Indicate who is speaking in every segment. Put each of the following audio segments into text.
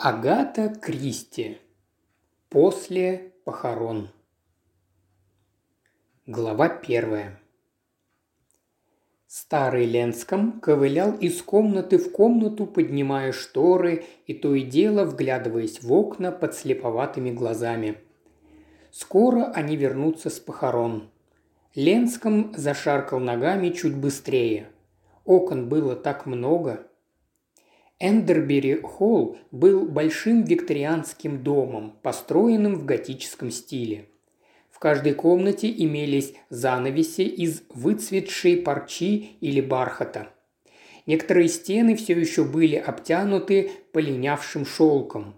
Speaker 1: Агата Кристи. После похорон. Глава первая. Старый Ленском ковылял из комнаты в комнату, поднимая шторы и то и дело вглядываясь в окна под слеповатыми глазами. Скоро они вернутся с похорон. Ленском зашаркал ногами чуть быстрее. Окон было так много – Эндербери Холл был большим викторианским домом, построенным в готическом стиле. В каждой комнате имелись занавеси из выцветшей парчи или бархата. Некоторые стены все еще были обтянуты полинявшим шелком.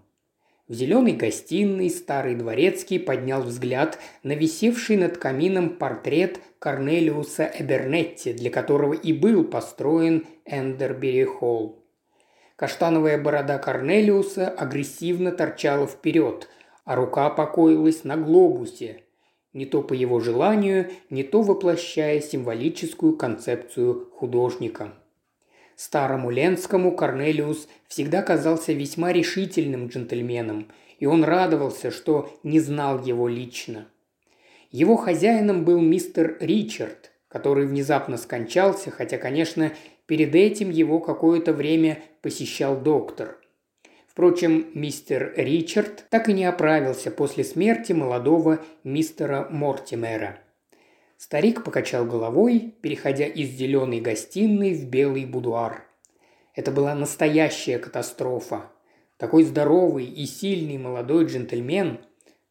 Speaker 1: В зеленой гостиной старый дворецкий поднял взгляд на висевший над камином портрет Корнелиуса Эбернетти, для которого и был построен Эндербери Холл. Каштановая борода Корнелиуса агрессивно торчала вперед, а рука покоилась на глобусе, не то по его желанию, не то воплощая символическую концепцию художника. Старому Ленскому Корнелиус всегда казался весьма решительным джентльменом, и он радовался, что не знал его лично. Его хозяином был мистер Ричард, который внезапно скончался, хотя, конечно, Перед этим его какое-то время посещал доктор. Впрочем, мистер Ричард так и не оправился после смерти молодого мистера Мортимера. Старик покачал головой, переходя из зеленой гостиной в белый будуар. Это была настоящая катастрофа. Такой здоровый и сильный молодой джентльмен.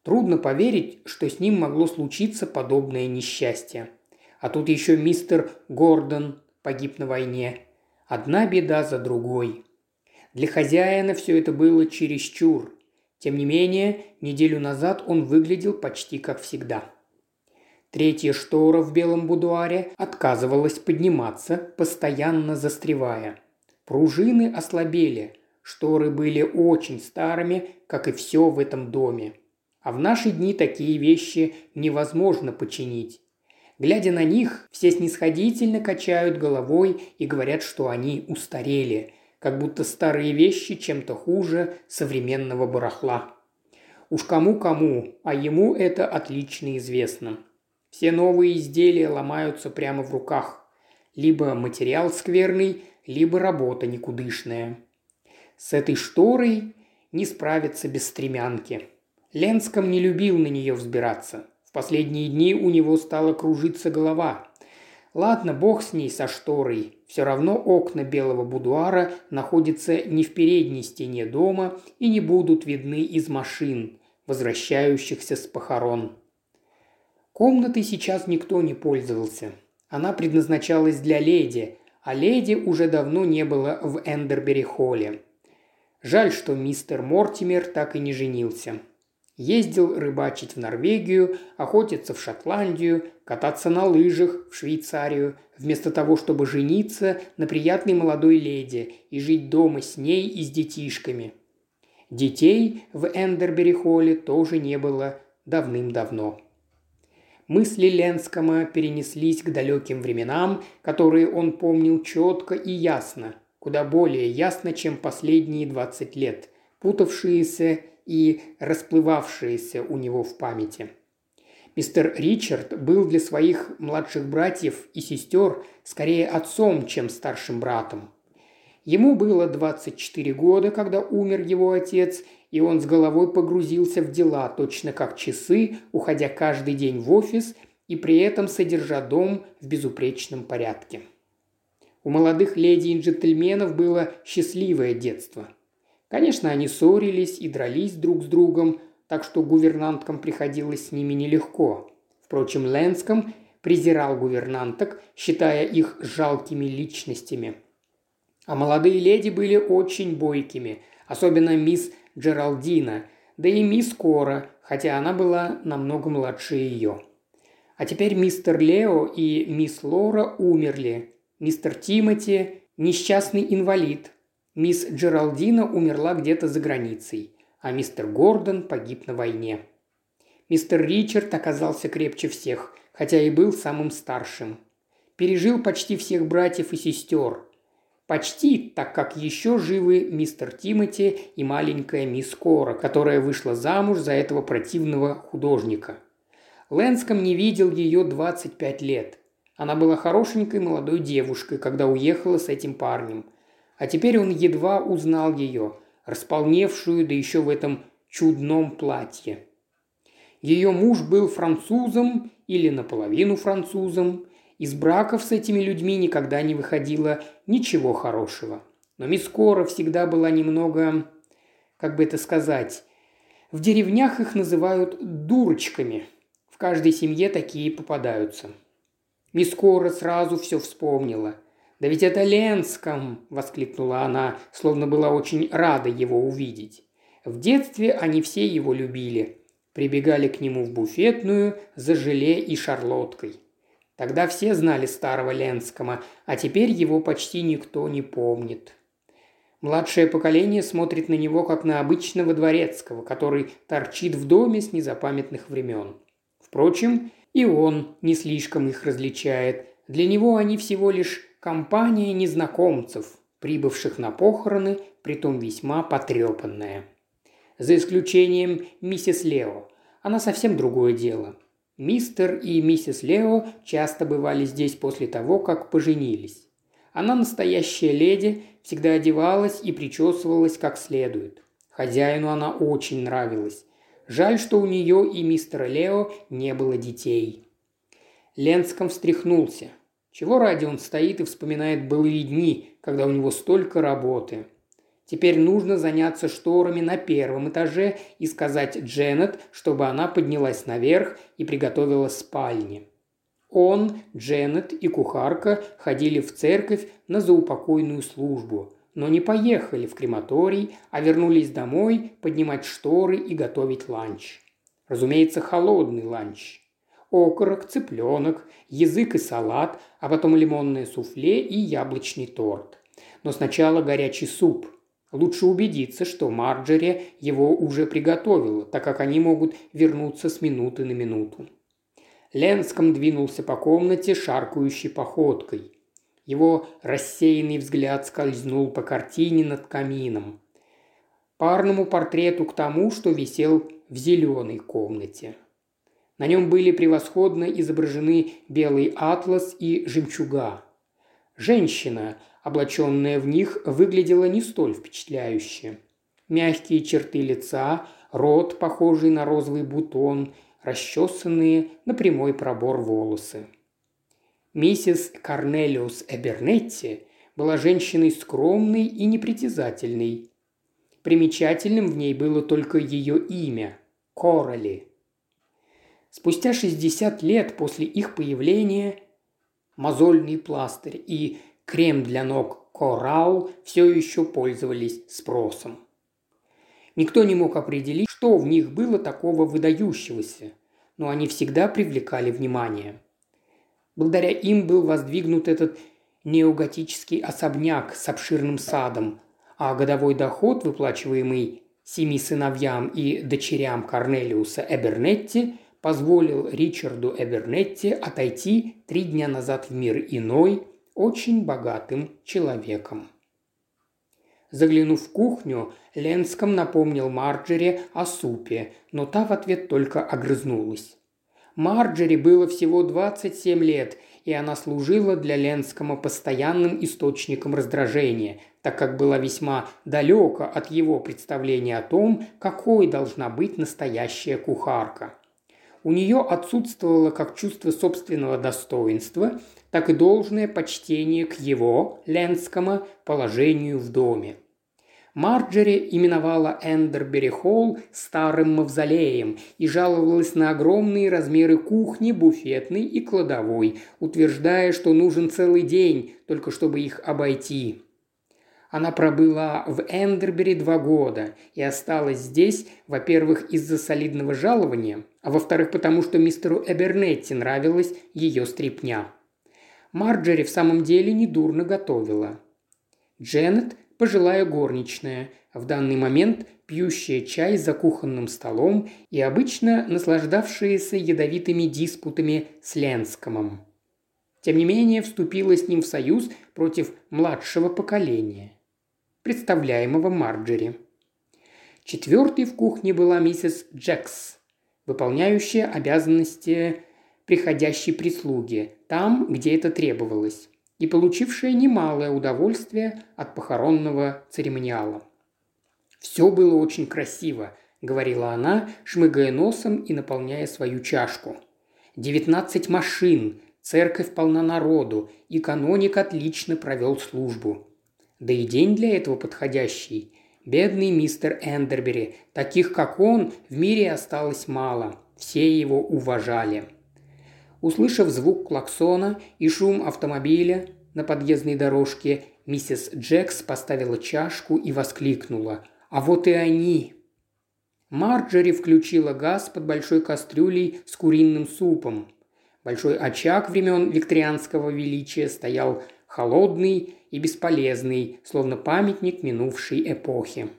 Speaker 1: Трудно поверить, что с ним могло случиться подобное несчастье. А тут еще мистер Гордон, погиб на войне. Одна беда за другой. Для хозяина все это было чересчур. Тем не менее, неделю назад он выглядел почти как всегда. Третья штора в белом будуаре отказывалась подниматься, постоянно застревая. Пружины ослабели, шторы были очень старыми, как и все в этом доме. А в наши дни такие вещи невозможно починить. Глядя на них, все снисходительно качают головой и говорят, что они устарели, как будто старые вещи чем-то хуже современного барахла. Уж кому-кому, а ему это отлично известно. Все новые изделия ломаются прямо в руках. Либо материал скверный, либо работа никудышная. С этой шторой не справиться без стремянки. Ленском не любил на нее взбираться. В последние дни у него стала кружиться голова. Ладно, бог с ней со шторой. Все равно окна белого будуара находятся не в передней стене дома и не будут видны из машин, возвращающихся с похорон. Комнатой сейчас никто не пользовался. Она предназначалась для леди, а леди уже давно не было в Эндербери-холле. Жаль, что мистер Мортимер так и не женился. Ездил рыбачить в Норвегию, охотиться в Шотландию, кататься на лыжах в Швейцарию, вместо того, чтобы жениться на приятной молодой леди и жить дома с ней и с детишками. Детей в Эндербери-холле тоже не было давным-давно. Мысли Ленскома перенеслись к далеким временам, которые он помнил четко и ясно, куда более ясно, чем последние 20 лет, путавшиеся и расплывавшиеся у него в памяти. Мистер Ричард был для своих младших братьев и сестер скорее отцом, чем старшим братом. Ему было 24 года, когда умер его отец, и он с головой погрузился в дела, точно как часы, уходя каждый день в офис и при этом содержа дом в безупречном порядке. У молодых леди и джентльменов было счастливое детство – Конечно, они ссорились и дрались друг с другом, так что гувернанткам приходилось с ними нелегко. Впрочем, Лэнском презирал гувернанток, считая их жалкими личностями. А молодые леди были очень бойкими, особенно мисс Джералдина, да и мисс Кора, хотя она была намного младше ее. А теперь мистер Лео и мисс Лора умерли. Мистер Тимоти – несчастный инвалид, Мисс Джералдина умерла где-то за границей, а мистер Гордон погиб на войне. Мистер Ричард оказался крепче всех, хотя и был самым старшим. Пережил почти всех братьев и сестер. Почти, так как еще живы мистер Тимоти и маленькая мисс Кора, которая вышла замуж за этого противного художника. Лэнском не видел ее 25 лет. Она была хорошенькой молодой девушкой, когда уехала с этим парнем. А теперь он едва узнал ее, располневшую, да еще в этом чудном платье. Ее муж был французом или наполовину французом. Из браков с этими людьми никогда не выходило ничего хорошего. Но мисс Кора всегда была немного, как бы это сказать, в деревнях их называют дурочками. В каждой семье такие попадаются. Мисс Кора сразу все вспомнила. «Да ведь это Ленском!» – воскликнула она, словно была очень рада его увидеть. В детстве они все его любили. Прибегали к нему в буфетную за желе и шарлоткой. Тогда все знали старого Ленского, а теперь его почти никто не помнит. Младшее поколение смотрит на него как на обычного дворецкого, который торчит в доме с незапамятных времен. Впрочем, и он не слишком их различает. Для него они всего лишь компания незнакомцев, прибывших на похороны, притом весьма потрепанная за исключением миссис Лео. Она совсем другое дело. Мистер и миссис Лео часто бывали здесь после того, как поженились. Она настоящая леди, всегда одевалась и причесывалась как следует. Хозяину она очень нравилась. Жаль, что у нее и мистера Лео не было детей. Ленском встряхнулся. Чего ради он стоит и вспоминает былые дни, когда у него столько работы – Теперь нужно заняться шторами на первом этаже и сказать Дженнет, чтобы она поднялась наверх и приготовила спальни. Он, Дженнет и кухарка ходили в церковь на заупокойную службу, но не поехали в крематорий, а вернулись домой поднимать шторы и готовить ланч. Разумеется, холодный ланч. Окорок, цыпленок, язык и салат, а потом лимонное суфле и яблочный торт. Но сначала горячий суп – Лучше убедиться, что Марджери его уже приготовила, так как они могут вернуться с минуты на минуту. Ленском двинулся по комнате шаркающей походкой. Его рассеянный взгляд скользнул по картине над камином. Парному портрету к тому, что висел в зеленой комнате. На нем были превосходно изображены белый атлас и жемчуга. Женщина, облаченная в них, выглядела не столь впечатляюще. Мягкие черты лица, рот, похожий на розовый бутон, расчесанные на прямой пробор волосы. Миссис Корнелиус Эбернетти была женщиной скромной и непритязательной. Примечательным в ней было только ее имя – Короли. Спустя 60 лет после их появления мозольный пластырь и крем для ног «Коралл» все еще пользовались спросом. Никто не мог определить, что в них было такого выдающегося, но они всегда привлекали внимание. Благодаря им был воздвигнут этот неоготический особняк с обширным садом, а годовой доход, выплачиваемый семи сыновьям и дочерям Корнелиуса Эбернетти, позволил Ричарду Эбернетти отойти три дня назад в мир иной, очень богатым человеком. Заглянув в кухню, Ленском напомнил Марджери о супе, но та в ответ только огрызнулась. Марджери было всего 27 лет, и она служила для Ленского постоянным источником раздражения, так как была весьма далека от его представления о том, какой должна быть настоящая кухарка. У нее отсутствовало как чувство собственного достоинства, так и должное почтение к его, Ленскому, положению в доме. Марджери именовала Эндербери Холл старым мавзолеем и жаловалась на огромные размеры кухни, буфетной и кладовой, утверждая, что нужен целый день, только чтобы их обойти. Она пробыла в Эндербери два года и осталась здесь, во-первых, из-за солидного жалования, а во-вторых, потому что мистеру Эбернетти нравилась ее стрипня. Марджери в самом деле недурно готовила. Дженнет – пожилая горничная, в данный момент пьющая чай за кухонным столом и обычно наслаждавшаяся ядовитыми диспутами с Ленскомом. Тем не менее, вступила с ним в союз против младшего поколения, представляемого Марджери. Четвертой в кухне была миссис Джекс, выполняющая обязанности приходящей прислуги, там, где это требовалось, и получившая немалое удовольствие от похоронного церемониала. «Все было очень красиво», – говорила она, шмыгая носом и наполняя свою чашку. «Девятнадцать машин, церковь полна народу, и каноник отлично провел службу. Да и день для этого подходящий. Бедный мистер Эндербери, таких как он в мире осталось мало, все его уважали». Услышав звук клаксона и шум автомобиля на подъездной дорожке, миссис Джекс поставила чашку и воскликнула. «А вот и они!» Марджери включила газ под большой кастрюлей с куриным супом. Большой очаг времен викторианского величия стоял холодный и бесполезный, словно памятник минувшей эпохи.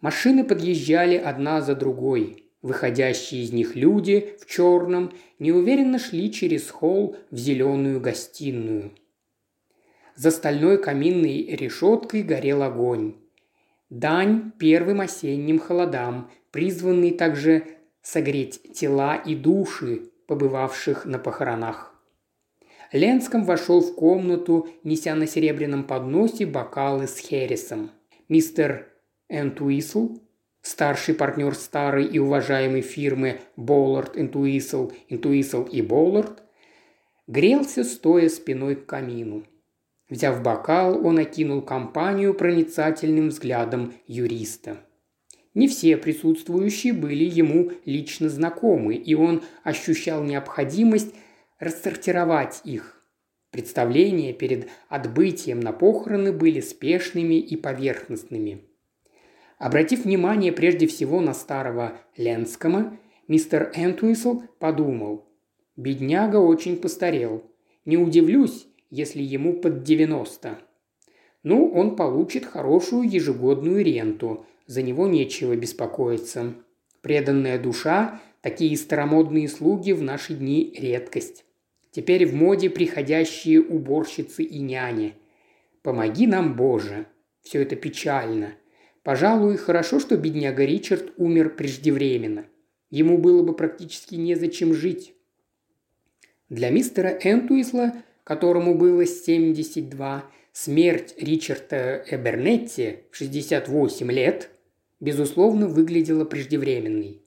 Speaker 1: Машины подъезжали одна за другой. Выходящие из них люди в черном неуверенно шли через холл в зеленую гостиную. За стальной каминной решеткой горел огонь. Дань первым осенним холодам, призванный также согреть тела и души, побывавших на похоронах. Ленском вошел в комнату, неся на серебряном подносе бокалы с хересом. Мистер Энтуисл старший партнер старой и уважаемой фирмы Боллард Интуисл, Интуисл и Боллард, грелся, стоя спиной к камину. Взяв бокал, он окинул компанию проницательным взглядом юриста. Не все присутствующие были ему лично знакомы, и он ощущал необходимость рассортировать их. Представления перед отбытием на похороны были спешными и поверхностными – Обратив внимание прежде всего на старого Ленского, мистер Энтуисл подумал. Бедняга очень постарел. Не удивлюсь, если ему под 90. Ну, он получит хорошую ежегодную ренту. За него нечего беспокоиться. Преданная душа, такие старомодные слуги в наши дни редкость. Теперь в моде приходящие уборщицы и няни. Помоги нам, Боже. Все это печально – Пожалуй, хорошо, что бедняга Ричард умер преждевременно. Ему было бы практически незачем жить. Для мистера Энтуисла, которому было 72, смерть Ричарда Эбернетти в 68 лет, безусловно, выглядела преждевременной.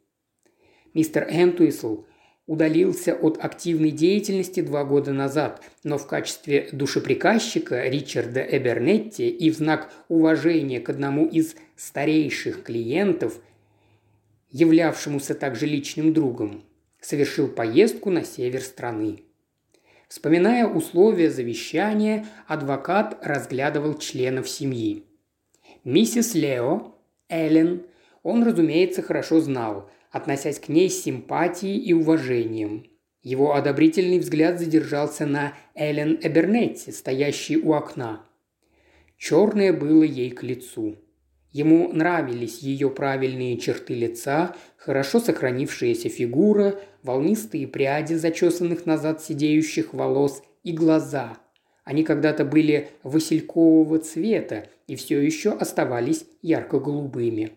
Speaker 1: Мистер Энтуисл удалился от активной деятельности два года назад, но в качестве душеприказчика Ричарда Эбернетти и в знак уважения к одному из старейших клиентов, являвшемуся также личным другом, совершил поездку на север страны. Вспоминая условия завещания, адвокат разглядывал членов семьи. Миссис Лео, Эллен, он, разумеется, хорошо знал – относясь к ней с симпатией и уважением. Его одобрительный взгляд задержался на Эллен Эбернетти, стоящей у окна. Черное было ей к лицу. Ему нравились ее правильные черты лица, хорошо сохранившаяся фигура, волнистые пряди зачесанных назад сидеющих волос и глаза. Они когда-то были василькового цвета и все еще оставались ярко-голубыми.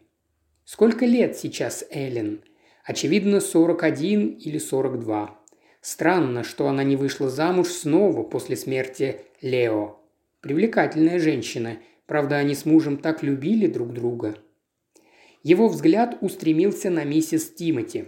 Speaker 1: Сколько лет сейчас Эллен? Очевидно, 41 или 42. Странно, что она не вышла замуж снова после смерти Лео. Привлекательная женщина. Правда, они с мужем так любили друг друга. Его взгляд устремился на миссис Тимати.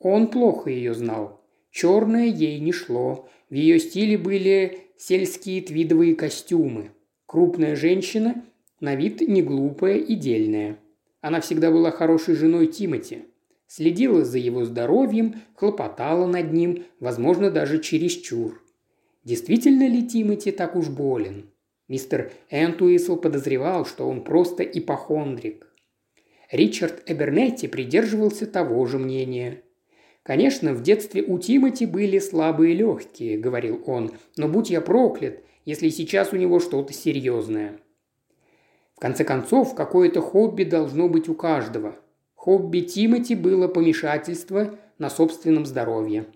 Speaker 1: Он плохо ее знал. Черное ей не шло. В ее стиле были сельские твидовые костюмы. Крупная женщина, на вид не глупая и дельная – она всегда была хорошей женой Тимати. Следила за его здоровьем, хлопотала над ним, возможно, даже чересчур. Действительно ли Тимати так уж болен? Мистер Энтуисл подозревал, что он просто ипохондрик. Ричард Эбернетти придерживался того же мнения. «Конечно, в детстве у Тимати были слабые легкие», — говорил он, «но будь я проклят, если сейчас у него что-то серьезное». В конце концов, какое-то хобби должно быть у каждого. Хобби Тимати было помешательство на собственном здоровье.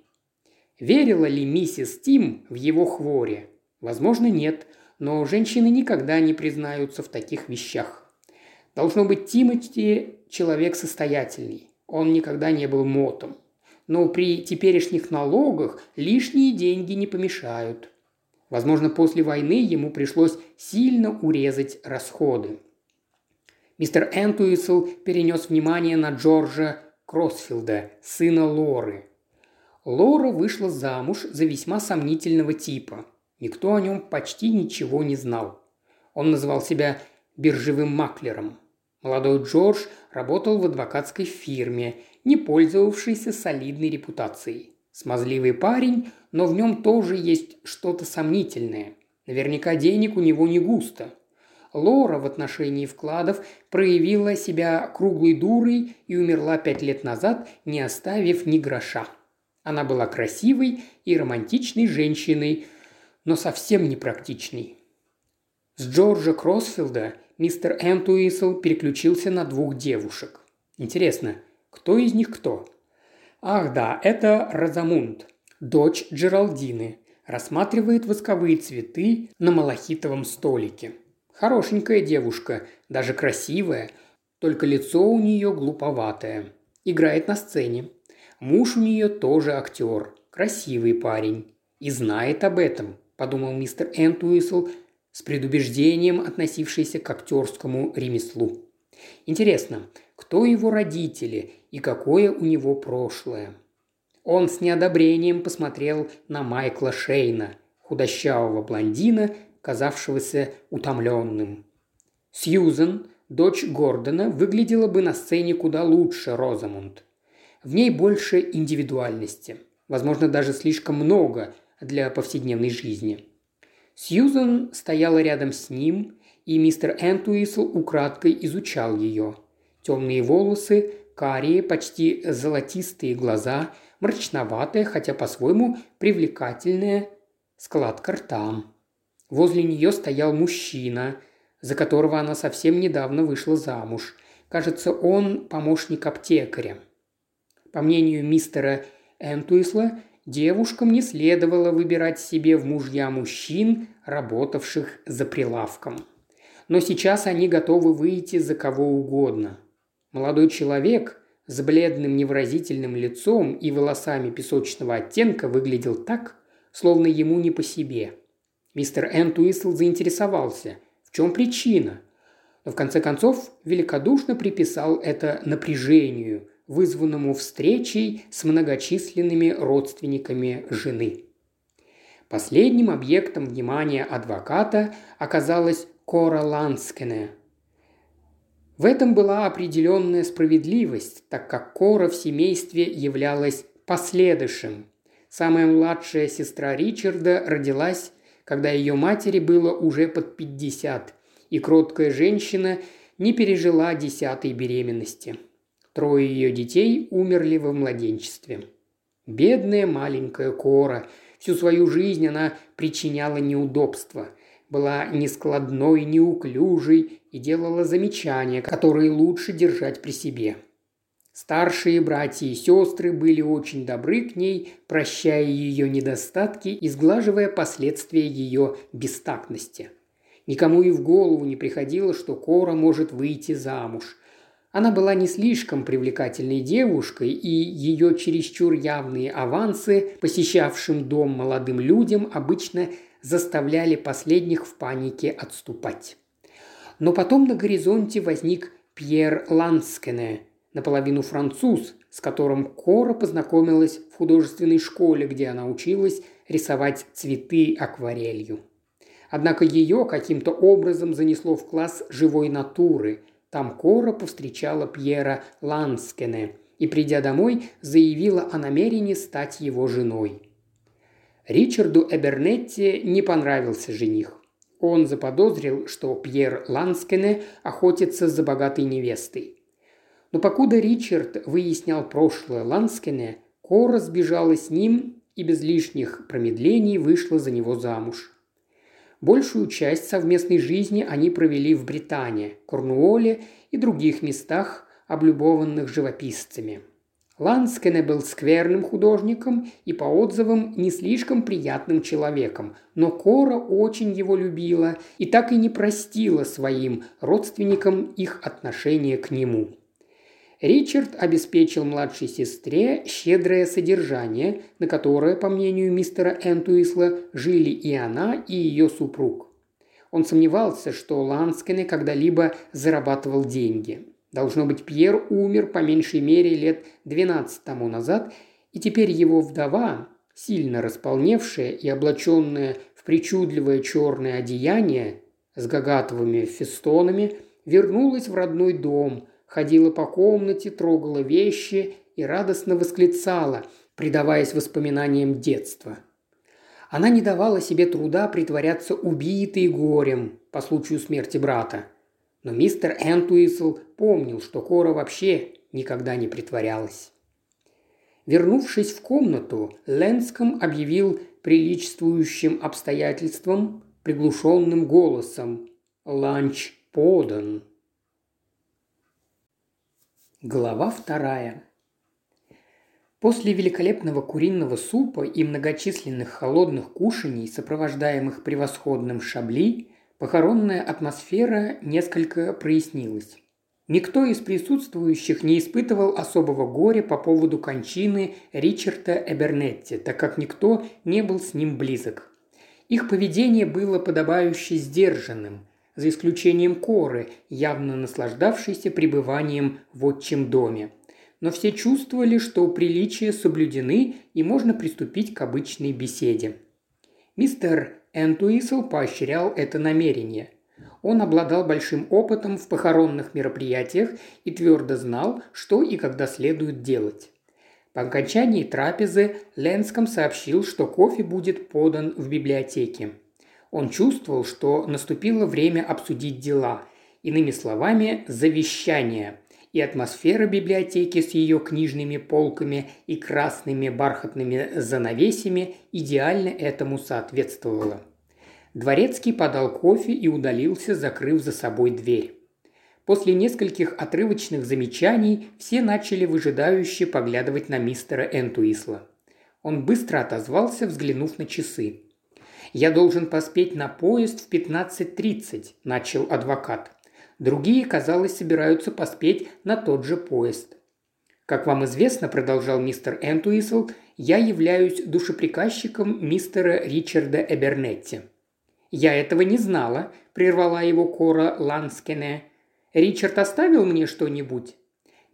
Speaker 1: Верила ли миссис Тим в его хворе? Возможно, нет, но женщины никогда не признаются в таких вещах. Должно быть, Тимати человек состоятельный. Он никогда не был мотом. Но при теперешних налогах лишние деньги не помешают. Возможно, после войны ему пришлось сильно урезать расходы. Мистер Энтуисл перенес внимание на Джорджа Кроссфилда, сына Лоры. Лора вышла замуж за весьма сомнительного типа. Никто о нем почти ничего не знал. Он называл себя биржевым маклером. Молодой Джордж работал в адвокатской фирме, не пользовавшейся солидной репутацией. Смазливый парень, но в нем тоже есть что-то сомнительное. Наверняка денег у него не густо. Лора в отношении вкладов проявила себя круглой дурой и умерла пять лет назад, не оставив ни гроша. Она была красивой и романтичной женщиной, но совсем не практичной. С Джорджа Кроссфилда мистер Энтуисл переключился на двух девушек. Интересно, кто из них кто? Ах да, это Розамунд, дочь Джералдины, рассматривает восковые цветы на малахитовом столике. Хорошенькая девушка, даже красивая, только лицо у нее глуповатое. Играет на сцене. Муж у нее тоже актер, красивый парень. И знает об этом, подумал мистер Энтуисл с предубеждением, относившийся к актерскому ремеслу. Интересно, кто его родители и какое у него прошлое. Он с неодобрением посмотрел на Майкла Шейна, худощавого блондина, казавшегося утомленным. Сьюзен, дочь Гордона, выглядела бы на сцене куда лучше Розамунд. В ней больше индивидуальности, возможно, даже слишком много для повседневной жизни. Сьюзен стояла рядом с ним, и мистер Энтуисл украдкой изучал ее. Темные волосы, карие, почти золотистые глаза, мрачноватая, хотя по-своему привлекательная складка рта. Возле нее стоял мужчина, за которого она совсем недавно вышла замуж. Кажется, он помощник аптекаря. По мнению мистера Энтуисла, девушкам не следовало выбирать себе в мужья мужчин, работавших за прилавком. Но сейчас они готовы выйти за кого угодно. Молодой человек с бледным невыразительным лицом и волосами песочного оттенка выглядел так, словно ему не по себе. Мистер Энтуисл заинтересовался, в чем причина, но в конце концов великодушно приписал это напряжению, вызванному встречей с многочисленными родственниками жены. Последним объектом внимания адвоката оказалась Кора Ланскене – в этом была определенная справедливость, так как Кора в семействе являлась последующим. Самая младшая сестра Ричарда родилась, когда ее матери было уже под 50, и кроткая женщина не пережила десятой беременности. Трое ее детей умерли во младенчестве. Бедная маленькая Кора. Всю свою жизнь она причиняла неудобства – была нескладной, неуклюжей и делала замечания, которые лучше держать при себе. Старшие братья и сестры были очень добры к ней, прощая ее недостатки и сглаживая последствия ее бестактности. Никому и в голову не приходило, что Кора может выйти замуж. Она была не слишком привлекательной девушкой, и ее чересчур явные авансы посещавшим дом молодым людям обычно заставляли последних в панике отступать. Но потом на горизонте возник Пьер Ланскене, наполовину француз, с которым Кора познакомилась в художественной школе, где она училась рисовать цветы акварелью. Однако ее каким-то образом занесло в класс живой натуры. Там Кора повстречала Пьера Ланскене и, придя домой, заявила о намерении стать его женой. Ричарду Эбернетти не понравился жених. Он заподозрил, что Пьер Ланскене охотится за богатой невестой. Но покуда Ричард выяснял прошлое Ланскене, Кора сбежала с ним и без лишних промедлений вышла за него замуж. Большую часть совместной жизни они провели в Британии, Корнуолле и других местах, облюбованных живописцами. Ланскене был скверным художником и по отзывам не слишком приятным человеком, но Кора очень его любила и так и не простила своим родственникам их отношение к нему. Ричард обеспечил младшей сестре щедрое содержание, на которое, по мнению мистера Энтуисла, жили и она, и ее супруг. Он сомневался, что Ланскене когда-либо зарабатывал деньги. Должно быть, Пьер умер по меньшей мере лет 12 тому назад, и теперь его вдова, сильно располневшая и облаченная в причудливое черное одеяние с гагатовыми фестонами, вернулась в родной дом, ходила по комнате, трогала вещи и радостно восклицала, предаваясь воспоминаниям детства. Она не давала себе труда притворяться убитой горем по случаю смерти брата – но мистер Энтуисл помнил, что Кора вообще никогда не притворялась. Вернувшись в комнату, Лэнском объявил приличествующим обстоятельствам приглушенным голосом «Ланч подан». Глава вторая. После великолепного куриного супа и многочисленных холодных кушаний, сопровождаемых превосходным шабли, Похоронная атмосфера несколько прояснилась. Никто из присутствующих не испытывал особого горя по поводу кончины Ричарда Эбернетти, так как никто не был с ним близок. Их поведение было подобающе сдержанным, за исключением Коры, явно наслаждавшейся пребыванием в отчим доме. Но все чувствовали, что приличия соблюдены и можно приступить к обычной беседе. Мистер Энтуисл поощрял это намерение. Он обладал большим опытом в похоронных мероприятиях и твердо знал, что и когда следует делать. По окончании трапезы Ленском сообщил, что кофе будет подан в библиотеке. Он чувствовал, что наступило время обсудить дела, иными словами, завещание – и атмосфера библиотеки с ее книжными полками и красными бархатными занавесями идеально этому соответствовала. Дворецкий подал кофе и удалился, закрыв за собой дверь. После нескольких отрывочных замечаний все начали выжидающе поглядывать на мистера Энтуисла. Он быстро отозвался, взглянув на часы. «Я должен поспеть на поезд в 15.30», – начал адвокат. Другие, казалось, собираются поспеть на тот же поезд. «Как вам известно», – продолжал мистер Энтуисл, – «я являюсь душеприказчиком мистера Ричарда Эбернетти». «Я этого не знала», – прервала его Кора Ланскене. «Ричард оставил мне что-нибудь?»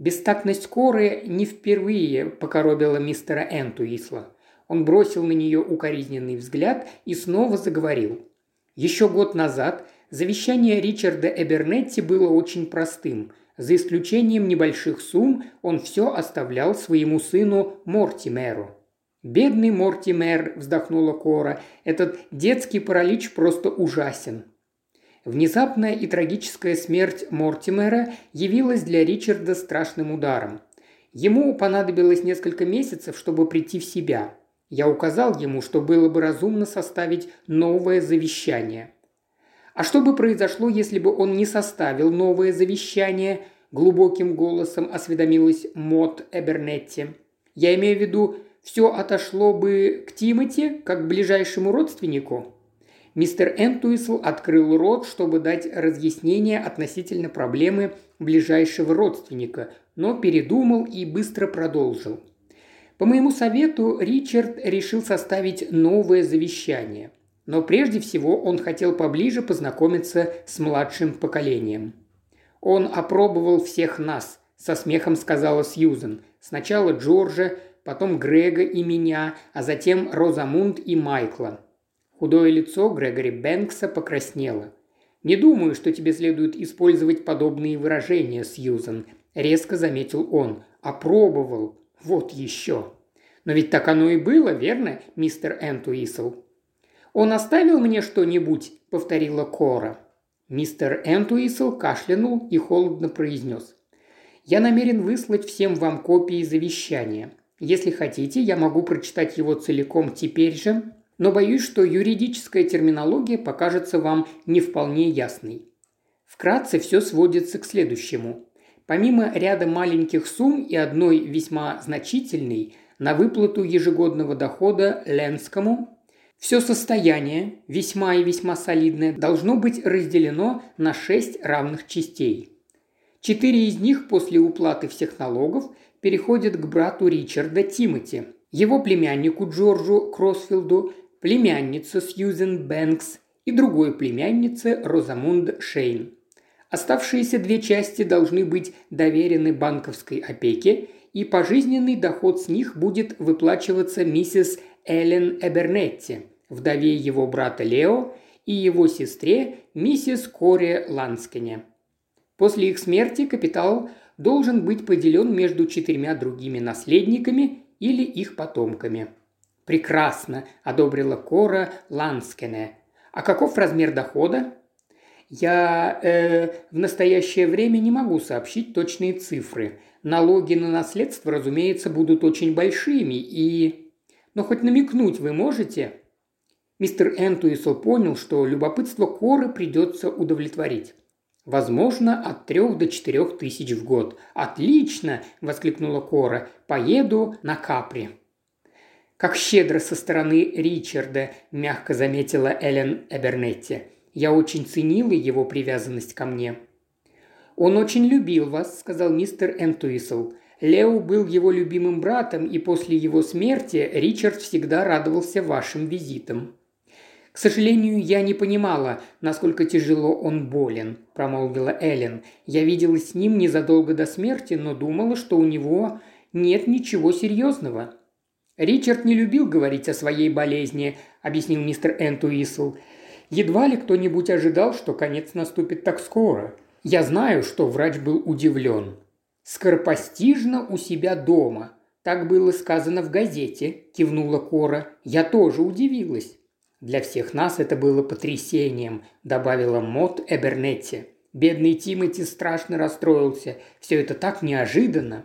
Speaker 1: Бестактность Коры не впервые покоробила мистера Энтуисла. Он бросил на нее укоризненный взгляд и снова заговорил. Еще год назад Завещание Ричарда Эбернетти было очень простым. За исключением небольших сумм он все оставлял своему сыну Мортимеру. «Бедный Мортимер», – вздохнула Кора, – «этот детский паралич просто ужасен». Внезапная и трагическая смерть Мортимера явилась для Ричарда страшным ударом. Ему понадобилось несколько месяцев, чтобы прийти в себя. Я указал ему, что было бы разумно составить новое завещание – а что бы произошло, если бы он не составил новое завещание? Глубоким голосом осведомилась Мот Эбернетти. Я имею в виду, все отошло бы к Тимати, как к ближайшему родственнику? Мистер Энтуисл открыл рот, чтобы дать разъяснение относительно проблемы ближайшего родственника, но передумал и быстро продолжил. По моему совету Ричард решил составить новое завещание – но прежде всего он хотел поближе познакомиться с младшим поколением. «Он опробовал всех нас», – со смехом сказала Сьюзен. «Сначала Джорджа, потом Грега и меня, а затем Розамунд и Майкла». Худое лицо Грегори Бэнкса покраснело. «Не думаю, что тебе следует использовать подобные выражения, Сьюзен», – резко заметил он. «Опробовал. Вот еще». «Но ведь так оно и было, верно, мистер Энтуисл?» «Он оставил мне что-нибудь?» – повторила Кора. Мистер Энтуисл кашлянул и холодно произнес. «Я намерен выслать всем вам копии завещания. Если хотите, я могу прочитать его целиком теперь же, но боюсь, что юридическая терминология покажется вам не вполне ясной. Вкратце все сводится к следующему. Помимо ряда маленьких сумм и одной весьма значительной на выплату ежегодного дохода Ленскому, все состояние, весьма и весьма солидное, должно быть разделено на шесть равных частей. Четыре из них после уплаты всех налогов переходят к брату Ричарда Тимоти, его племяннику Джорджу Кроссфилду, племяннице Сьюзен Бэнкс и другой племяннице Розамунд Шейн. Оставшиеся две части должны быть доверены банковской опеке, и пожизненный доход с них будет выплачиваться миссис Эллен Эбернетти, вдове его брата Лео и его сестре миссис Коре Ланскене. После их смерти капитал должен быть поделен между четырьмя другими наследниками или их потомками. «Прекрасно», – одобрила Кора Ланскене. «А каков размер дохода?» «Я э, в настоящее время не могу сообщить точные цифры. Налоги на наследство, разумеется, будут очень большими и...» «Но хоть намекнуть вы можете?» Мистер Энтуисел понял, что любопытство Коры придется удовлетворить. Возможно, от трех до четырех тысяч в год. Отлично!» – воскликнула Кора. «Поеду на Капри». «Как щедро со стороны Ричарда», – мягко заметила Эллен Эбернетти. «Я очень ценила его привязанность ко мне». «Он очень любил вас», – сказал мистер Энтуисел. «Лео был его любимым братом, и после его смерти Ричард всегда радовался вашим визитам». «К сожалению, я не понимала, насколько тяжело он болен», – промолвила Эллен. «Я виделась с ним незадолго до смерти, но думала, что у него нет ничего серьезного». «Ричард не любил говорить о своей болезни», – объяснил мистер Энтуисл. «Едва ли кто-нибудь ожидал, что конец наступит так скоро. Я знаю, что врач был удивлен. Скоропостижно у себя дома. Так было сказано в газете», – кивнула Кора. «Я тоже удивилась». «Для всех нас это было потрясением», – добавила Мот Эбернетти. «Бедный Тимати страшно расстроился. Все это так неожиданно».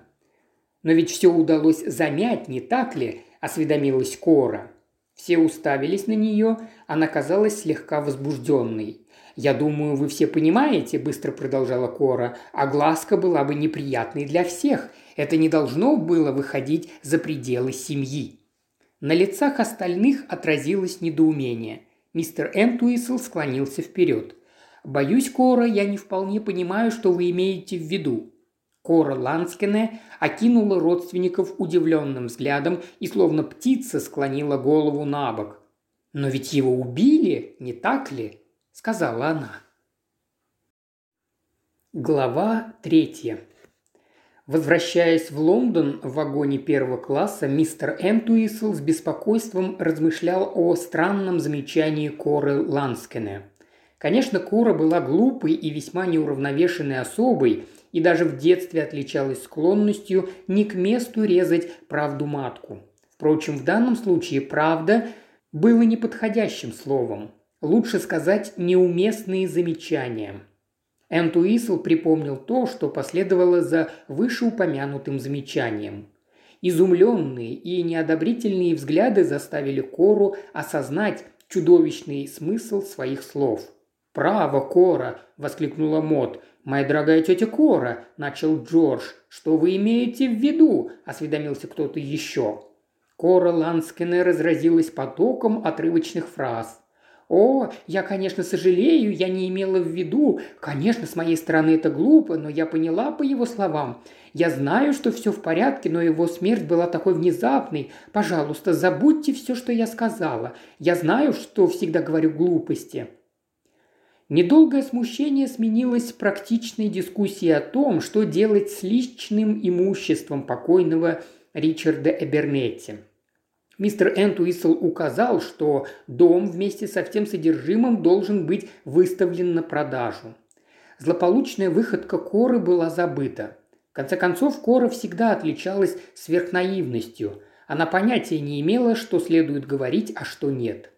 Speaker 1: «Но ведь все удалось замять, не так ли?» – осведомилась Кора. Все уставились на нее, она казалась слегка возбужденной. «Я думаю, вы все понимаете», – быстро продолжала Кора, – «а глазка была бы неприятной для всех. Это не должно было выходить за пределы семьи». На лицах остальных отразилось недоумение. Мистер Энтуисл склонился вперед. «Боюсь, Кора, я не вполне понимаю, что вы имеете в виду». Кора Ланскене окинула родственников удивленным взглядом и словно птица склонила голову на бок. «Но ведь его убили, не так ли?» – сказала она. Глава третья. Возвращаясь в Лондон в вагоне первого класса, мистер Энтуисл с беспокойством размышлял о странном замечании Коры Ланскене. Конечно, Кора была глупой и весьма неуравновешенной особой, и даже в детстве отличалась склонностью не к месту резать правду матку. Впрочем, в данном случае «правда» было неподходящим словом. Лучше сказать «неуместные замечания». Энтуисл припомнил то, что последовало за вышеупомянутым замечанием. Изумленные и неодобрительные взгляды заставили Кору осознать чудовищный смысл своих слов. «Право, Кора!» – воскликнула Мот. «Моя дорогая тетя Кора!» – начал Джордж. «Что вы имеете в виду?» – осведомился кто-то еще. Кора Ланскене разразилась потоком отрывочных фраз – «О, я, конечно, сожалею, я не имела в виду. Конечно, с моей стороны это глупо, но я поняла по его словам. Я знаю, что все в порядке, но его смерть была такой внезапной. Пожалуйста, забудьте все, что я сказала. Я знаю, что всегда говорю глупости». Недолгое смущение сменилось практичной дискуссией о том, что делать с личным имуществом покойного Ричарда Эбернетти. Мистер Энтуисл указал, что дом вместе со всем содержимым должен быть выставлен на продажу. Злополучная выходка Коры была забыта. В конце концов, Кора всегда отличалась сверхнаивностью. Она понятия не имела, что следует говорить, а что нет.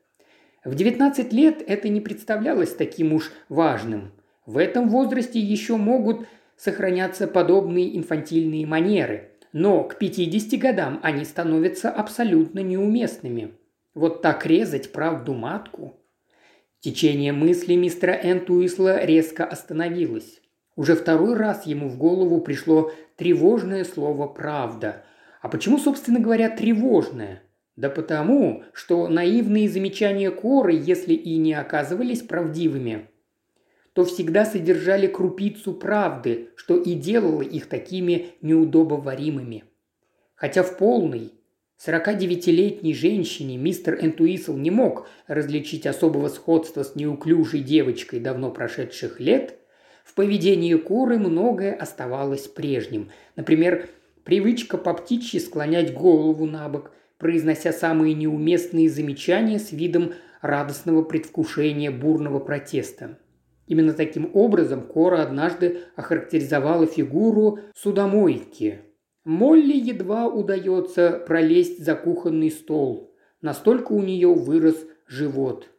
Speaker 1: В 19 лет это не представлялось таким уж важным. В этом возрасте еще могут сохраняться подобные инфантильные манеры – но к 50 годам они становятся абсолютно неуместными. Вот так резать правду матку? Течение мысли мистера Энтуисла резко остановилось. Уже второй раз ему в голову пришло тревожное слово «правда». А почему, собственно говоря, тревожное? Да потому, что наивные замечания Коры, если и не оказывались правдивыми, то всегда содержали крупицу правды, что и делало их такими неудобоваримыми. Хотя в полной, 49-летней женщине мистер Энтуисл не мог различить особого сходства с неуклюжей девочкой давно прошедших лет, в поведении Коры многое оставалось прежним. Например, привычка по птичьи склонять голову на бок, произнося самые неуместные замечания с видом радостного предвкушения бурного протеста. Именно таким образом Кора однажды охарактеризовала фигуру судомойки. Молли едва удается пролезть за кухонный стол. Настолько у нее вырос живот.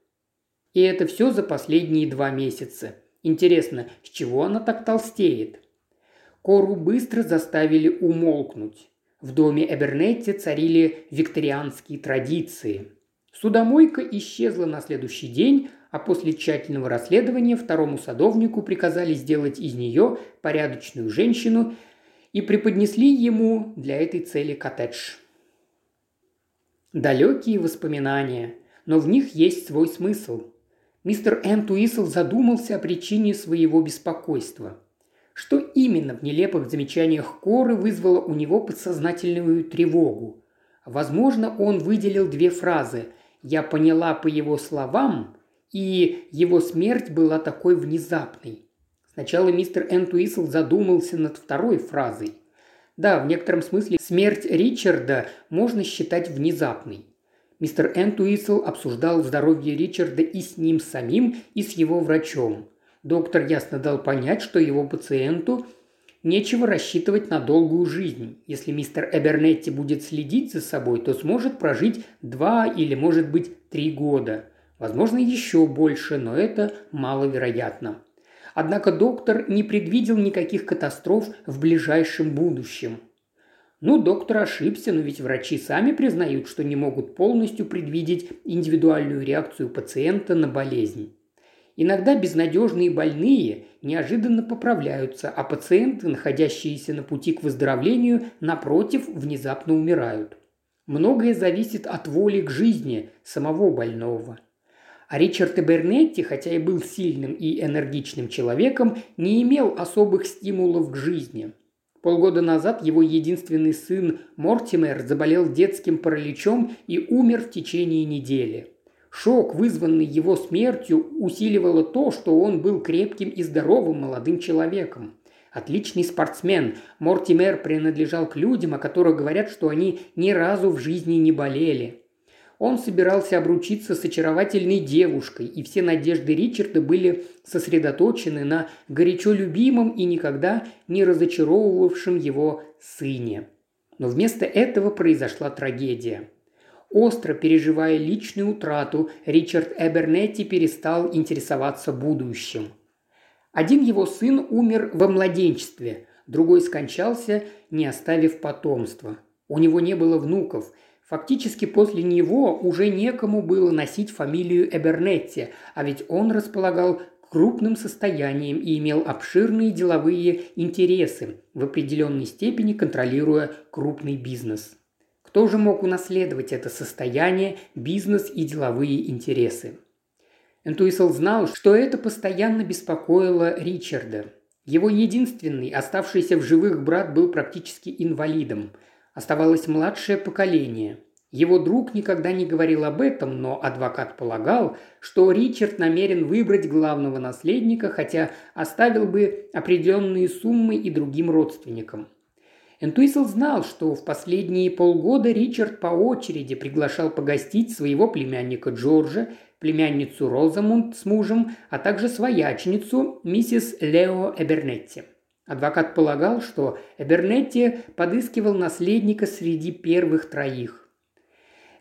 Speaker 1: И это все за последние два месяца. Интересно, с чего она так толстеет? Кору быстро заставили умолкнуть. В доме Эбернетти царили викторианские традиции. Судомойка исчезла на следующий день, а после тщательного расследования второму садовнику приказали сделать из нее порядочную женщину и преподнесли ему для этой цели коттедж. Далекие воспоминания, но в них есть свой смысл. Мистер Энтуисл задумался о причине своего беспокойства. Что именно в нелепых замечаниях Коры вызвало у него подсознательную тревогу? Возможно, он выделил две фразы «Я поняла по его словам» и его смерть была такой внезапной. Сначала мистер Энтуисл задумался над второй фразой. Да, в некотором смысле смерть Ричарда можно считать внезапной. Мистер Энтуисл обсуждал здоровье Ричарда и с ним самим, и с его врачом. Доктор ясно дал понять, что его пациенту нечего рассчитывать на долгую жизнь. Если мистер Эбернетти будет следить за собой, то сможет прожить два или, может быть, три года – Возможно, еще больше, но это маловероятно. Однако доктор не предвидел никаких катастроф в ближайшем будущем. Ну, доктор ошибся, но ведь врачи сами признают, что не могут полностью предвидеть индивидуальную реакцию пациента на болезнь. Иногда безнадежные больные неожиданно поправляются, а пациенты, находящиеся на пути к выздоровлению, напротив, внезапно умирают. Многое зависит от воли к жизни самого больного – а Ричард Эбернетти, хотя и был сильным и энергичным человеком, не имел особых стимулов к жизни. Полгода назад его единственный сын Мортимер заболел детским параличом и умер в течение недели. Шок, вызванный его смертью, усиливало то, что он был крепким и здоровым молодым человеком. Отличный спортсмен. Мортимер принадлежал к людям, о которых говорят, что они ни разу в жизни не болели. Он собирался обручиться с очаровательной девушкой, и все надежды Ричарда были сосредоточены на горячо любимом и никогда не разочаровывавшем его сыне. Но вместо этого произошла трагедия. Остро переживая личную утрату, Ричард Эбернетти перестал интересоваться будущим. Один его сын умер во младенчестве, другой скончался, не оставив потомства. У него не было внуков – Фактически после него уже некому было носить фамилию Эбернетти, а ведь он располагал крупным состоянием и имел обширные деловые интересы, в определенной степени контролируя крупный бизнес. Кто же мог унаследовать это состояние, бизнес и деловые интересы? Энтуисл знал, что это постоянно беспокоило Ричарда. Его единственный, оставшийся в живых брат был практически инвалидом – Оставалось младшее поколение. Его друг никогда не говорил об этом, но адвокат полагал, что Ричард намерен выбрать главного наследника, хотя оставил бы определенные суммы и другим родственникам. Энтуисл знал, что в последние полгода Ричард по очереди приглашал погостить своего племянника Джорджа, племянницу Розамунд с мужем, а также своячницу миссис Лео Эбернетти – Адвокат полагал, что Эбернетти подыскивал наследника среди первых троих.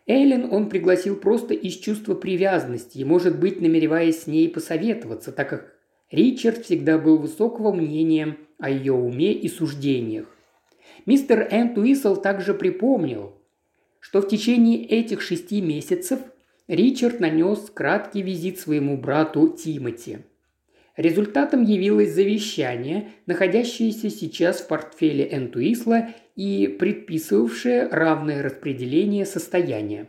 Speaker 1: Эйлен он пригласил просто из чувства привязанности и, может быть, намереваясь с ней посоветоваться, так как Ричард всегда был высокого мнения о ее уме и суждениях. Мистер Энтуисл также припомнил, что в течение этих шести месяцев Ричард нанес краткий визит своему брату Тимоти – Результатом явилось завещание, находящееся сейчас в портфеле Энтуисла и предписывавшее равное распределение состояния.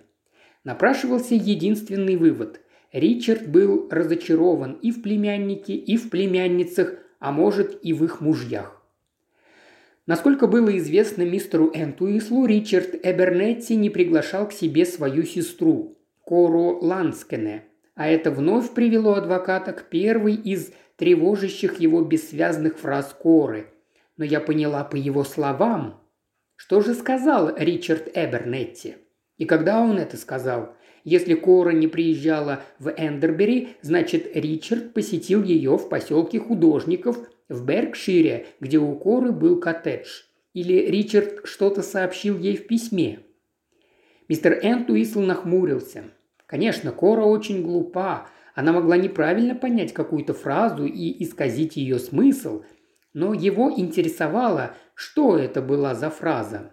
Speaker 1: Напрашивался единственный вывод. Ричард был разочарован и в племяннике, и в племянницах, а может и в их мужьях. Насколько было известно мистеру Энтуислу, Ричард Эбернетти не приглашал к себе свою сестру, Кору Ланскене – а это вновь привело адвоката к первой из тревожащих его бессвязных фраз Коры. Но я поняла по его словам. Что же сказал Ричард Эбернетти? И когда он это сказал? Если Кора не приезжала в Эндербери, значит Ричард посетил ее в поселке художников в Беркшире, где у Коры был коттедж. Или Ричард что-то сообщил ей в письме. Мистер Энтуисл нахмурился. Конечно, Кора очень глупа. Она могла неправильно понять какую-то фразу и исказить ее смысл, но его интересовало, что это была за фраза.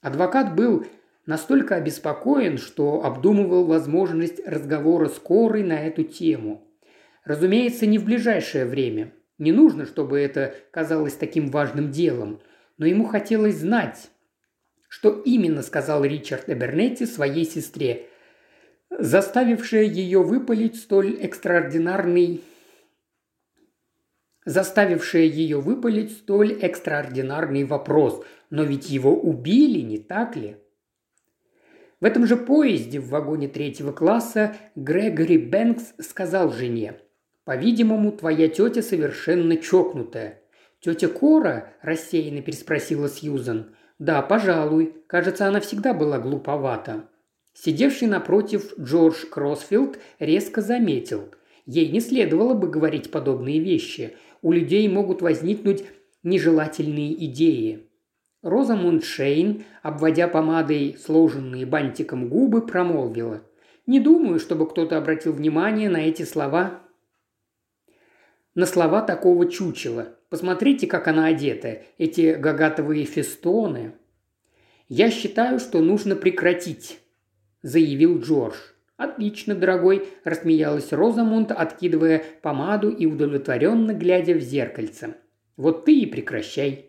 Speaker 1: Адвокат был настолько обеспокоен, что обдумывал возможность разговора с Корой на эту тему. Разумеется, не в ближайшее время. Не нужно, чтобы это казалось таким важным делом, но ему хотелось знать, что именно сказал Ричард Эбернетти своей сестре – заставившая ее выпалить столь экстраординарный заставившая ее выпалить столь экстраординарный вопрос. Но ведь его убили, не так ли? В этом же поезде в вагоне третьего класса Грегори Бэнкс сказал жене, «По-видимому, твоя тетя совершенно чокнутая». «Тетя Кора?» – рассеянно переспросила Сьюзан. «Да, пожалуй. Кажется, она всегда была глуповата». Сидевший напротив Джордж Кроссфилд резко заметил. Ей не следовало бы говорить подобные вещи. У людей могут возникнуть нежелательные идеи. Роза Муншейн, обводя помадой сложенные бантиком губы, промолвила. «Не думаю, чтобы кто-то обратил внимание на эти слова на слова такого чучела. Посмотрите, как она одета, эти гагатовые фестоны. Я считаю, что нужно прекратить – заявил Джордж. «Отлично, дорогой», – рассмеялась Розамунд, откидывая помаду и удовлетворенно глядя в зеркальце. «Вот ты и прекращай».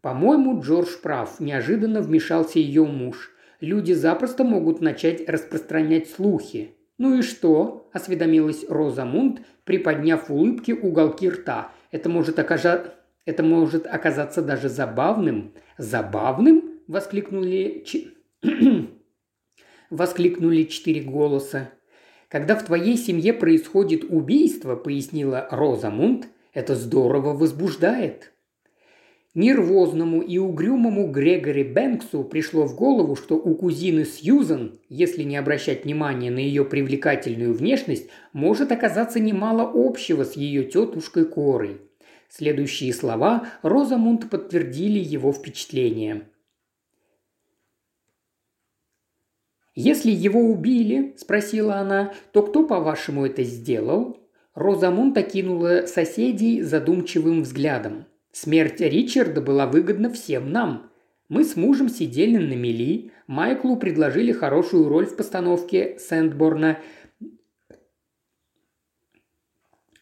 Speaker 1: «По-моему, Джордж прав», – неожиданно вмешался ее муж. «Люди запросто могут начать распространять слухи». «Ну и что?» – осведомилась Розамунд, приподняв в улыбке уголки рта. «Это может, окажа... Это может оказаться даже забавным». «Забавным?» – воскликнули... – воскликнули четыре голоса. «Когда в твоей семье происходит убийство», – пояснила Роза Мунт, – «это здорово возбуждает». Нервозному и угрюмому Грегори Бэнксу пришло в голову, что у кузины Сьюзан, если не обращать внимания на ее привлекательную внешность, может оказаться немало общего с ее тетушкой Корой. Следующие слова Розамунд подтвердили его впечатление. «Если его убили, – спросила она, – то кто, по-вашему, это сделал?» Розамунт окинула соседей задумчивым взглядом. «Смерть Ричарда была выгодна всем нам. Мы с мужем сидели на мели, Майклу предложили хорошую роль в постановке Сэндборна,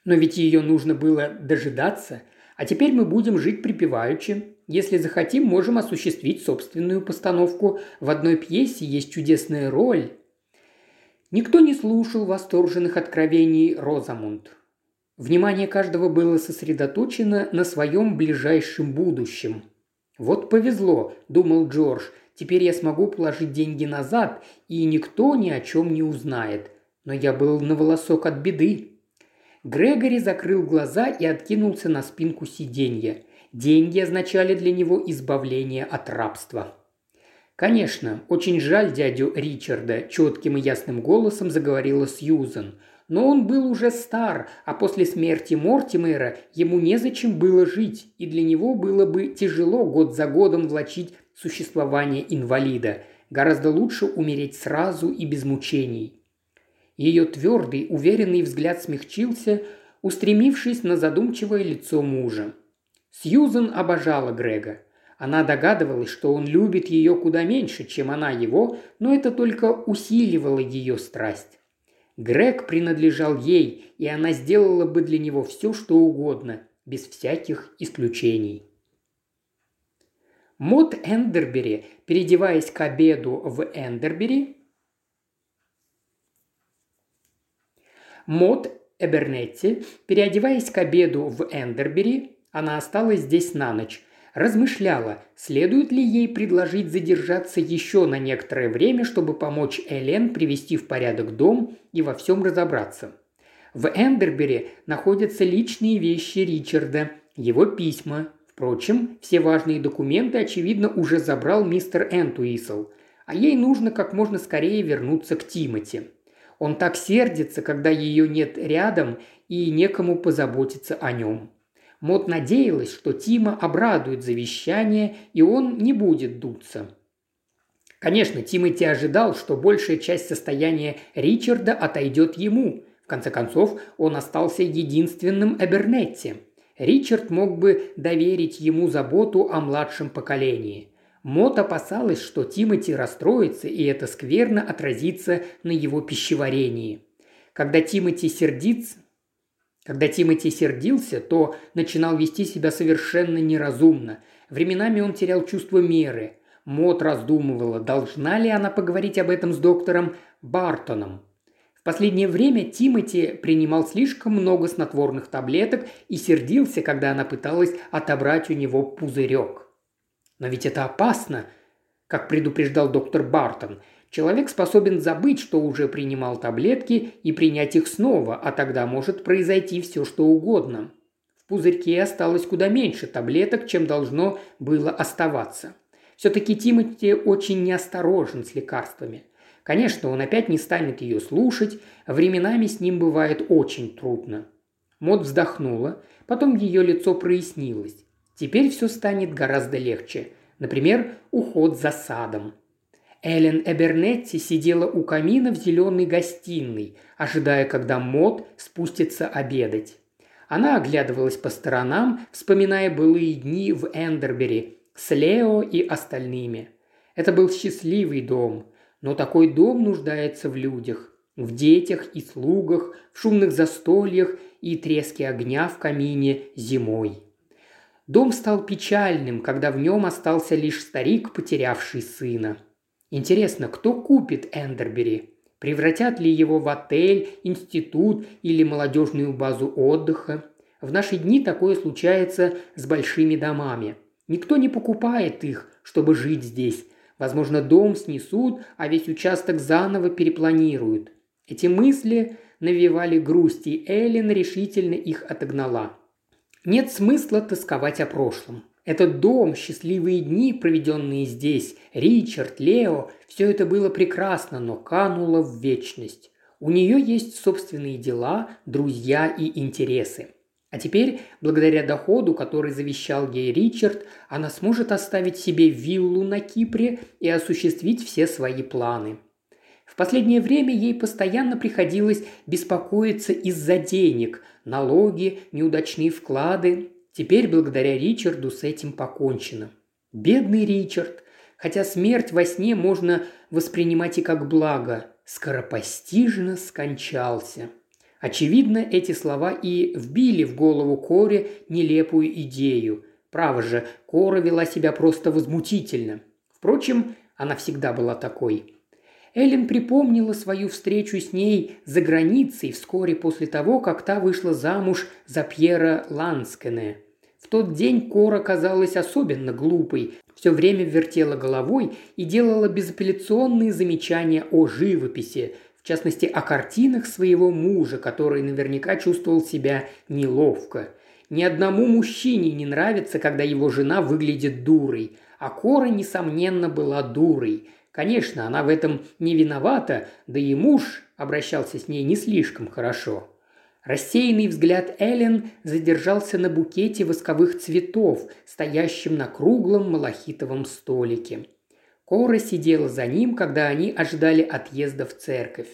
Speaker 1: но ведь ее нужно было дожидаться, а теперь мы будем жить припеваючи. Если захотим, можем осуществить собственную постановку. В одной пьесе есть чудесная роль. Никто не слушал восторженных откровений Розамунд. Внимание каждого было сосредоточено на своем ближайшем будущем. «Вот повезло», – думал Джордж, – «теперь я смогу положить деньги назад, и никто ни о чем не узнает. Но я был на волосок от беды». Грегори закрыл глаза и откинулся на спинку сиденья – Деньги означали для него избавление от рабства. «Конечно, очень жаль дядю Ричарда», – четким и ясным голосом заговорила Сьюзен. «Но он был уже стар, а после смерти Мортимера ему незачем было жить, и для него было бы тяжело год за годом влачить существование инвалида. Гораздо лучше умереть сразу и без мучений». Ее твердый, уверенный взгляд смягчился, устремившись на задумчивое лицо мужа. Сьюзен обожала Грега. Она догадывалась, что он любит ее куда меньше, чем она его, но это только усиливало ее страсть. Грег принадлежал ей, и она сделала бы для него все, что угодно, без всяких исключений. Мод Эндербери, переодеваясь к обеду в Эндербери, Мод Эбернетти, переодеваясь к обеду в Эндербери, она осталась здесь на ночь, размышляла, следует ли ей предложить задержаться еще на некоторое время, чтобы помочь Элен привести в порядок дом и во всем разобраться. В Эндербери находятся личные вещи Ричарда, его письма. Впрочем, все важные документы, очевидно, уже забрал мистер Энтуисл, а ей нужно как можно скорее вернуться к Тимати. Он так сердится, когда ее нет рядом и некому позаботиться о нем. Мот надеялась, что Тима обрадует завещание, и он не будет дуться. Конечно, Тимоти ожидал, что большая часть состояния Ричарда отойдет ему. В конце концов, он остался единственным Эбернетти. Ричард мог бы доверить ему заботу о младшем поколении. Мот опасалась, что Тимоти расстроится, и это скверно отразится на его пищеварении. Когда Тимоти сердится, когда Тимоти сердился, то начинал вести себя совершенно неразумно. Временами он терял чувство меры. Мот раздумывала, должна ли она поговорить об этом с доктором Бартоном. В последнее время Тимоти принимал слишком много снотворных таблеток и сердился, когда она пыталась отобрать у него пузырек. Но ведь это опасно, как предупреждал доктор Бартон. Человек способен забыть, что уже принимал таблетки, и принять их снова, а тогда может произойти все, что угодно. В пузырьке осталось куда меньше таблеток, чем должно было оставаться. Все-таки Тимати очень неосторожен с лекарствами. Конечно, он опять не станет ее слушать, временами с ним бывает очень трудно. Мод вздохнула, потом ее лицо прояснилось. Теперь все станет гораздо легче. Например, уход за садом – Эллен Эбернетти сидела у камина в зеленой гостиной, ожидая, когда Мод спустится обедать. Она оглядывалась по сторонам, вспоминая былые дни в Эндербери с Лео и остальными. Это был счастливый дом, но такой дом нуждается в людях, в детях и слугах, в шумных застольях и треске огня в камине зимой. Дом стал печальным, когда в нем остался лишь старик, потерявший сына – Интересно, кто купит Эндербери? Превратят ли его в отель, институт или молодежную базу отдыха? В наши дни такое случается с большими домами. Никто не покупает их, чтобы жить здесь. Возможно, дом снесут, а весь участок заново перепланируют. Эти мысли навевали грусть, и Эллен решительно их отогнала. Нет смысла тосковать о прошлом. Этот дом, счастливые дни, проведенные здесь, Ричард, Лео – все это было прекрасно, но кануло в вечность. У нее есть собственные дела, друзья и интересы. А теперь, благодаря доходу, который завещал ей Ричард, она сможет оставить себе виллу на Кипре и осуществить все свои планы. В последнее время ей постоянно приходилось беспокоиться из-за денег, налоги, неудачные вклады, Теперь благодаря Ричарду с этим покончено. Бедный Ричард, хотя смерть во сне можно воспринимать и как благо, скоропостижно скончался. Очевидно, эти слова и вбили в голову Коре нелепую идею. Право же, Кора вела себя просто возмутительно. Впрочем, она всегда была такой. Эллен припомнила свою встречу с ней за границей вскоре после того, как та вышла замуж за Пьера Ланскене. В тот день Кора казалась особенно глупой, все время вертела головой и делала безапелляционные замечания о живописи, в частности о картинах своего мужа, который наверняка чувствовал себя неловко. Ни одному мужчине не нравится, когда его жена выглядит дурой, а Кора, несомненно, была дурой. Конечно, она в этом не виновата, да и муж обращался с ней не слишком хорошо. Рассеянный взгляд Эллен задержался на букете восковых цветов, стоящем на круглом малахитовом столике. Кора сидела за ним, когда они ожидали отъезда в церковь.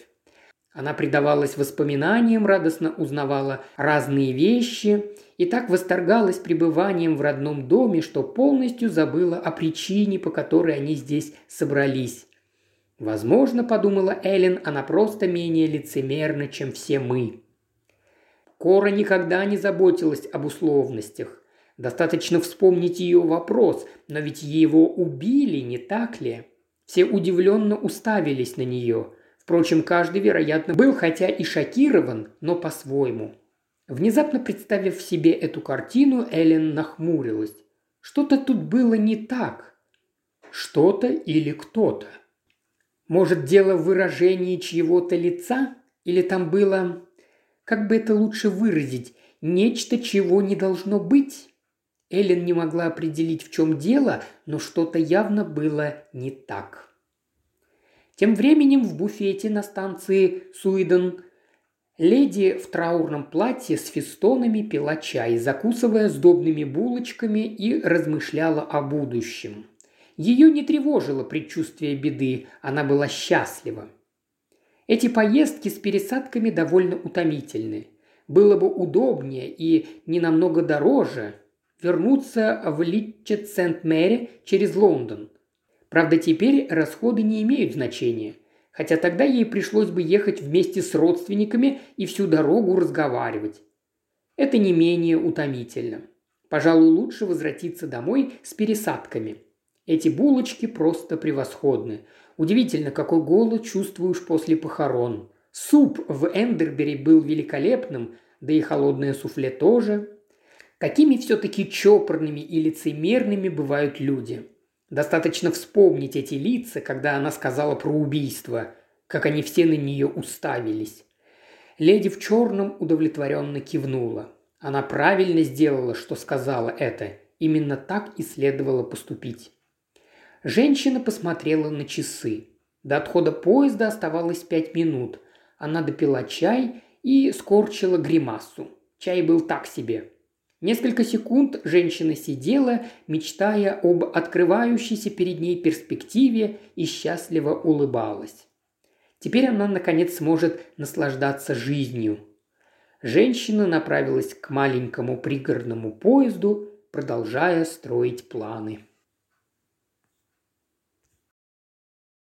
Speaker 1: Она предавалась воспоминаниям, радостно узнавала разные вещи и так восторгалась пребыванием в родном доме, что полностью забыла о причине, по которой они здесь собрались. Возможно, подумала Эллен, она просто менее лицемерна, чем все мы. Кора никогда не заботилась об условностях. Достаточно вспомнить ее вопрос, но ведь его убили, не так ли? Все удивленно уставились на нее. Впрочем, каждый, вероятно, был хотя и шокирован, но по-своему. Внезапно представив себе эту картину, Эллен нахмурилась. Что-то тут было не так. Что-то или кто-то. Может, дело в выражении чьего-то лица? Или там было, как бы это лучше выразить, нечто, чего не должно быть? Эллен не могла определить, в чем дело, но что-то явно было не так. Тем временем в буфете на станции Суиден леди в траурном платье с фестонами пила чай, закусывая сдобными булочками и размышляла о будущем. Ее не тревожило предчувствие беды, она была счастлива. Эти поездки с пересадками довольно утомительны. Было бы удобнее и не намного дороже вернуться в Литчет Сент-Мэри через Лондон. Правда, теперь расходы не имеют значения. Хотя тогда ей пришлось бы ехать вместе с родственниками и всю дорогу разговаривать. Это не менее утомительно. Пожалуй, лучше возвратиться домой с пересадками – эти булочки просто превосходны. Удивительно, какой голод чувствуешь после похорон. Суп в Эндербери был великолепным, да и холодное суфле тоже. Какими все-таки чопорными и лицемерными бывают люди. Достаточно вспомнить эти лица, когда она сказала про убийство, как они все на нее уставились. Леди в черном удовлетворенно кивнула. Она правильно сделала, что сказала это. Именно так и следовало поступить. Женщина посмотрела на часы. До отхода поезда оставалось пять минут. Она допила чай и скорчила гримасу. Чай был так себе. Несколько секунд женщина сидела, мечтая об открывающейся перед ней перспективе и счастливо улыбалась. Теперь она, наконец, сможет наслаждаться жизнью. Женщина направилась к маленькому пригородному поезду, продолжая строить планы.